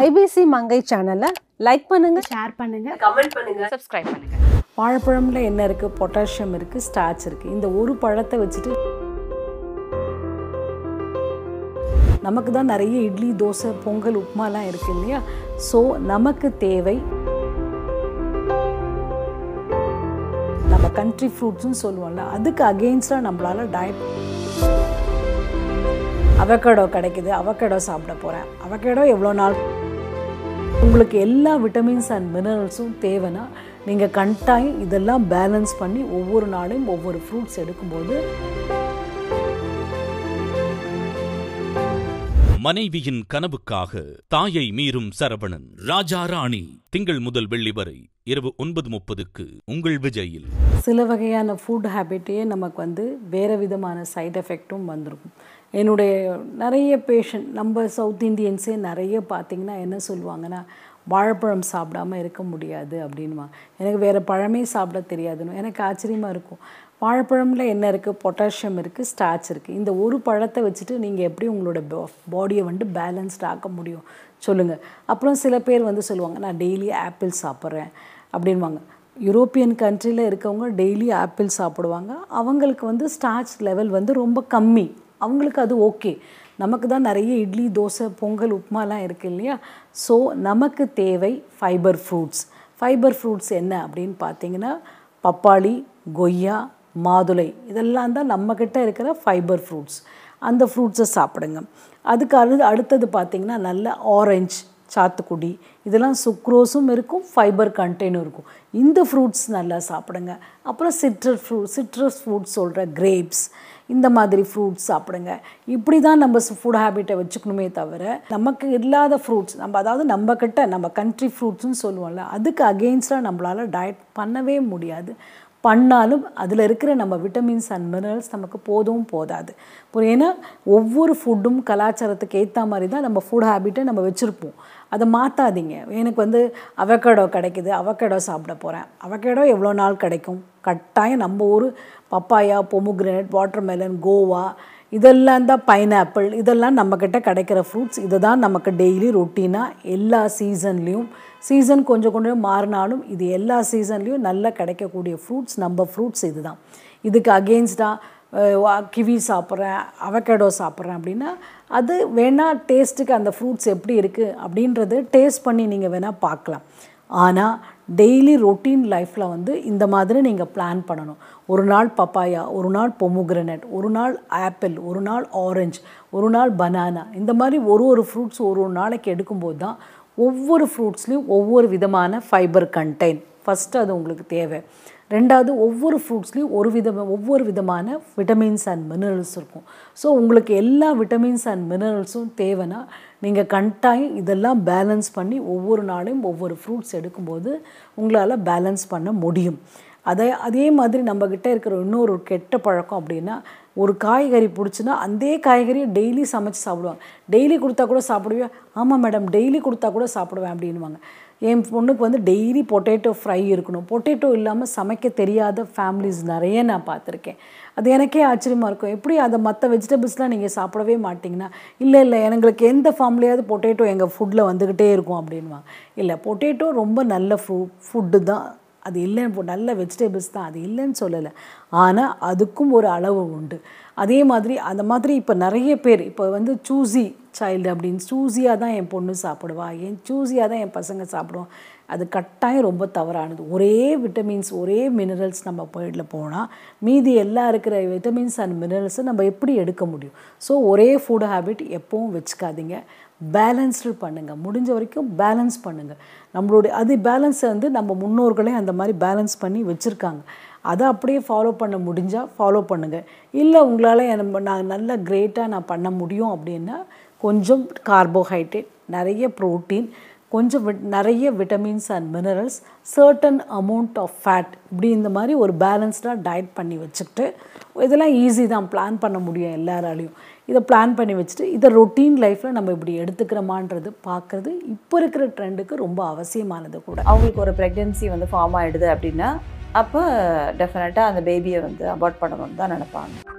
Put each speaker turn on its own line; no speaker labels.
IBC மங்கை சேனலை like பண்ணுங்க.
Share பண்ணுங்க.
கமெண்ட் பண்ணுங்க.
சப்ஸ்கிரைப் பண்ணுங்க.
வாழைப்பழம்ல என்ன இருக்குது பொட்டாசியம் இருக்குது ஸ்டார்ச் இருக்குது இந்த ஒரு பழத்தை வச்சுட்டு நமக்கு தான் நிறைய இட்லி தோசை பொங்கல் உப்புமாலாம் இருக்கு இல்லையா? ஸோ நமக்கு தேவை நம்ம கண்ட்ரி ஃப்ரூட்ஸ்னு சொல்லுவோம்ல அதுக்கு அகெயின்ஸ்டாக நம்மளால டயட் அவக்கடோ கிடைக்குது. அவக்கடோ சாப்பிட போகிறேன் அவக்கடோ எவ்வளோ நாள் உங்களுக்கு எல்லா விட்டமின்ஸ் அண்ட் மினரல்ஸும் தேவைன்னா நீங்கள் கட்டாயம் இதெல்லாம் பேலன்ஸ் பண்ணி ஒவ்வொரு நாளும் ஒவ்வொரு ஃப்ரூட்ஸ் எடுக்கும்போது
மனைவியின் கனவுக்காக தாயை மீறும் சரவணன் ராஜா ராணி திங்கள் முதல் வெள்ளி வரை இரவு ஒன்பது முப்பதுக்கு உங்கள் விஜயில்.
சில வகையான ஃபுட் ஹேபிட்டையே நமக்கு வந்து வேறு விதமான சைடு எஃபெக்ட்டும் வந்திருக்கும். என்னுடைய நிறைய பேஷண்ட் நம்ம சவுத் இந்தியன்ஸே நிறைய பார்த்திங்கன்னா என்ன சொல்லுவாங்கன்னா வாழைப்பழம் சாப்பிடாம இருக்க முடியாது அப்படின்வாங்க எனக்கு வேறு பழமே சாப்பிட தெரியாதுன்னு. எனக்கு ஆச்சரியமாக இருக்கும். வாழைப்பழமில் என்ன இருக்குது பொட்டாசியம் இருக்குது ஸ்டார்ச் இருக்குது இந்த ஒரு பழத்தை வச்சுட்டு நீங்கள் எப்படி உங்களோட பாடியை வந்து பேலன்ஸ்ட் ஆக்க முடியும்? சொல்லுங்கள் அப்புறம் சில பேர் வந்து சொல்லுவாங்க நான் டெய்லி ஆப்பிள் சாப்பிட்றேன். அப்படின்வாங்க யூரோப்பியன் கண்ட்ரியில் இருக்கவங்க டெய்லி ஆப்பிள் சாப்பிடுவாங்க. அவங்களுக்கு வந்து ஸ்டார்ச் லெவல் வந்து ரொம்ப கம்மி. அவங்களுக்கு அது ஓகே. நமக்கு தான் நிறைய இட்லி தோசை பொங்கல் உப்புமாலாம் இருக்குது இல்லையா? ஸோ நமக்கு தேவை ஃபைபர் ஃப்ரூட்ஸ் ஃபைபர் ஃப்ரூட்ஸ் என்ன அப்படின்னு பார்த்தீங்கன்னா பப்பாளி கொய்யா மாதுளை. இதெல்லாம் தான் நம்மக்கிட்ட இருக்கிற ஃபைபர் ஃப்ரூட்ஸ் அந்த ஃப்ரூட்ஸை சாப்பிடுங்க. அதுக்கு அடுத்து அடுத்தது பார்த்திங்கன்னா நல்ல ஆரஞ்சு சாத்துக்குடி. இதெல்லாம் சுக்ரோஸும் இருக்கும் ஃபைபர் கண்டெய்னும் இருக்கும். இந்த ஃப்ரூட்ஸ் நல்லா சாப்பிடுங்க. அப்புறம் சிட்ரஸ் ஃப்ரூட் சிட்ரஸ் ஃப்ரூட்ஸ் சொல்கிற கிரேப்ஸ் இந்த மாதிரி ஃப்ரூட்ஸ் சாப்பிடுங்க. இப்படி தான் நம்ம ஃபுட் ஹேபிட்டை வச்சுக்கணுமே தவிர நமக்கு இல்லாத ஃப்ரூட்ஸ் நம்ம அதாவது நம்ம கிட்ட நம்ம கண்ட்ரி ஃப்ரூட்ஸ்னு சொல்லுவோம்ல அதுக்கு அகெயின்ஸ்டாக நம்மளால் டயட் பண்ணவே முடியாது. பண்ணாலும் அதில் இருக்கிற நம்ம விட்டமின்ஸ் அண்ட் மினரல்ஸ் நமக்கு போதும் போதாது. இப்போ ஏன்னா ஒவ்வொரு ஃபுட்டும் கலாச்சாரத்துக்கு ஏற்ற மாதிரி தான் நம்ம ஃபுட் ஹேபிட்டை நம்ம வச்சுருப்போம். அதை மாற்றாதீங்க எனக்கு வந்து அவக்கடோ கிடைக்குது அவக்கடோ சாப்பிட போகிறேன் அவக்கடோ எவ்வளோ நாள் கிடைக்கும்? கட்டாயம் நம்ம ஊர் பப்பாயா பொமுக்ரனட் வாட்டர்மெலன் கோவா இதெல்லாம் தான் பைனாப்பிள் இதெல்லாம் நம்மக்கிட்ட கிடைக்கிற ஃப்ரூட்ஸ் இதை தான் நமக்கு டெய்லி ரொட்டீனாக எல்லா சீசன்லேயும் சீசன் கொஞ்சம் கொஞ்சம் மாறினாலும் இது எல்லா சீசன்லேயும் நல்லா கிடைக்கக்கூடிய ஃப்ரூட்ஸ் நம்ம ஃப்ரூட்ஸ் இது தான் இதுக்கு அகெயின்ஸ்டாக கிவி சாப்பிட்றேன் அவகேடோ சாப்பிட்றேன் அப்படின்னா அது வேணால் டேஸ்ட்டுக்கு அந்த ஃப்ரூட்ஸ் எப்படி இருக்குது அப்படின்றது டேஸ்ட் பண்ணி நீங்கள் வேணால் பார்க்கலாம். ஆனால் டெய்லி ரொட்டீன் லைஃப்பில் வந்து இந்த மாதிரி நீங்கள் பிளான் பண்ணணும். ஒரு நாள் பப்பாயா ஒரு நாள் பொமுக்ரனட் ஒரு நாள் ஆப்பிள் ஒரு நாள் ஆரஞ்சு ஒரு நாள் பனானா இந்த மாதிரி ஒரு ஒரு ஃப்ரூட்ஸ் ஒரு ஒரு நாளைக்கு எடுக்கும்போது தான் ஒவ்வொரு ஃப்ரூட்ஸ்லேயும் ஒவ்வொரு விதமான ஃபைபர் கண்டெயின் ஃபஸ்ட்டு அது உங்களுக்கு தேவை. ரெண்டாவது ஒவ்வொரு ஃப்ரூட்ஸ்லேயும் ஒரு வித ஒவ்வொரு விதமான விட்டமின்ஸ் அண்ட் மினரல்ஸ் இருக்கும். ஸோ உங்களுக்கு எல்லா விட்டமின்ஸ் அண்ட் மினரல்ஸும் தேவைன்னா நீங்கள் கண்டாயம் இதெல்லாம் பேலன்ஸ் பண்ணி ஒவ்வொரு நாளையும் ஒவ்வொரு ஃப்ரூட்ஸ் எடுக்கும்போது உங்களால் பேலன்ஸ் பண்ண முடியும். அதே அதே மாதிரி நம்மக்கிட்ட இருக்கிற இன்னொரு கெட்ட பழக்கம் அப்படின்னா ஒரு காய்கறி பிடிச்சின்னா அந்த காய்கறியை டெய்லி சமைச்சு சாப்பிடுவாங்க. டெய்லி கொடுத்தா கூட சாப்பிடுவேன் ஆமாம் மேடம் டெய்லி கொடுத்தா கூட சாப்பிடுவேன் அப்படின்வாங்க என் பொண்ணுக்கு வந்து டெய்லி பொட்டேட்டோ ஃப்ரை இருக்கணும். பொட்டேட்டோ இல்லாமல் சமைக்க தெரியாத ஃபேமிலிஸ் நிறைய நான் பார்த்துருக்கேன். அது எனக்கே ஆச்சரியமாக இருக்கும். எப்படி அதை மற்ற வெஜிடபிள்ஸ்லாம் நீங்கள் சாப்பிடவே மாட்டிங்கன்னா இல்லை இல்லை எங்களுக்கு எந்த ஃபார்ம்லேயாவது பொட்டேட்டோ எங்கள் ஃபுட்டில் வந்துக்கிட்டே இருக்கும் அப்படின்வாங்க இல்லை பொட்டேட்டோ ரொம்ப நல்ல ஃபு ஃபுட்டு தான். அது இல்லைன்னு நல்ல வெஜிடபிள்ஸ் தான் அது இல்லைன்னு சொல்லலை. ஆனால் அதுக்கும் ஒரு அளவு உண்டு. அதே மாதிரி அந்த மாதிரி இப்போ நிறைய பேர் இப்போ வந்து சூஸி சைல்டு அப்படின்னு சூஸியாக தான் என் பொண்ணு சாப்பிடுவா என் சூஸியாக தான் என் பசங்க சாப்பிடுவோம். அது கட்டாயம் ரொம்ப தவறானது. ஒரே விட்டமின்ஸ் ஒரே மினரல்ஸ் நம்ம போயிடல போனால் மீதி எல்லாம் இருக்கிற விட்டமின்ஸ் அண்ட் மினரல்ஸை நம்ம எப்படி எடுக்க முடியும்? ஸோ ஒரே ஃபுட் ஹேபிட் எப்பவும் வச்சுக்காதீங்க. பேலன்ஸ்டு பண்ணுங்கள் முடிஞ்ச வரைக்கும் பேலன்ஸ் பண்ணுங்கள் நம்மளுடைய அது பேலன்ஸை வந்து நம்ம முன்னோர்களே அந்த மாதிரி பேலன்ஸ் பண்ணி வச்சுருக்காங்க. அதை அப்படியே ஃபாலோ பண்ண முடிஞ்சால் ஃபாலோ பண்ணுங்கள் இல்லை உங்களால் நம்ம நான் நல்ல கிரேட்டாக நான் பண்ண முடியும் அப்படின்னா கொஞ்சம் கார்போஹைட்ரேட் நிறைய ப்ரோட்டீன் கொஞ்சம் விட் நிறைய vitamins and minerals certain amount of fat இப்படி இந்த மாதிரி ஒரு பேலன்ஸ்டாக டயட் பண்ணி வச்சுக்கிட்டு இதெல்லாம் ஈஸி தான் பிளான் பண்ண முடியும் எல்லாராலையும். இதை பிளான் பண்ணி வச்சுட்டு இதை ரொட்டீன் லைஃப்பில் நம்ம இப்படி எடுத்துக்கிறோமான்றது பார்க்குறது இப்போ இருக்கிற ட்ரெண்டுக்கு ரொம்ப அவசியமானது கூட.
அவங்களுக்கு ஒரு ப்ரெக்னென்சி வந்து ஃபார்ம் ஆகிடுது அப்படின்னா அப்போ டெஃபினட்டாக அந்த பேபியை வந்து அபார்ட் பண்ணணும்னு தான் நினைப்பாங்க.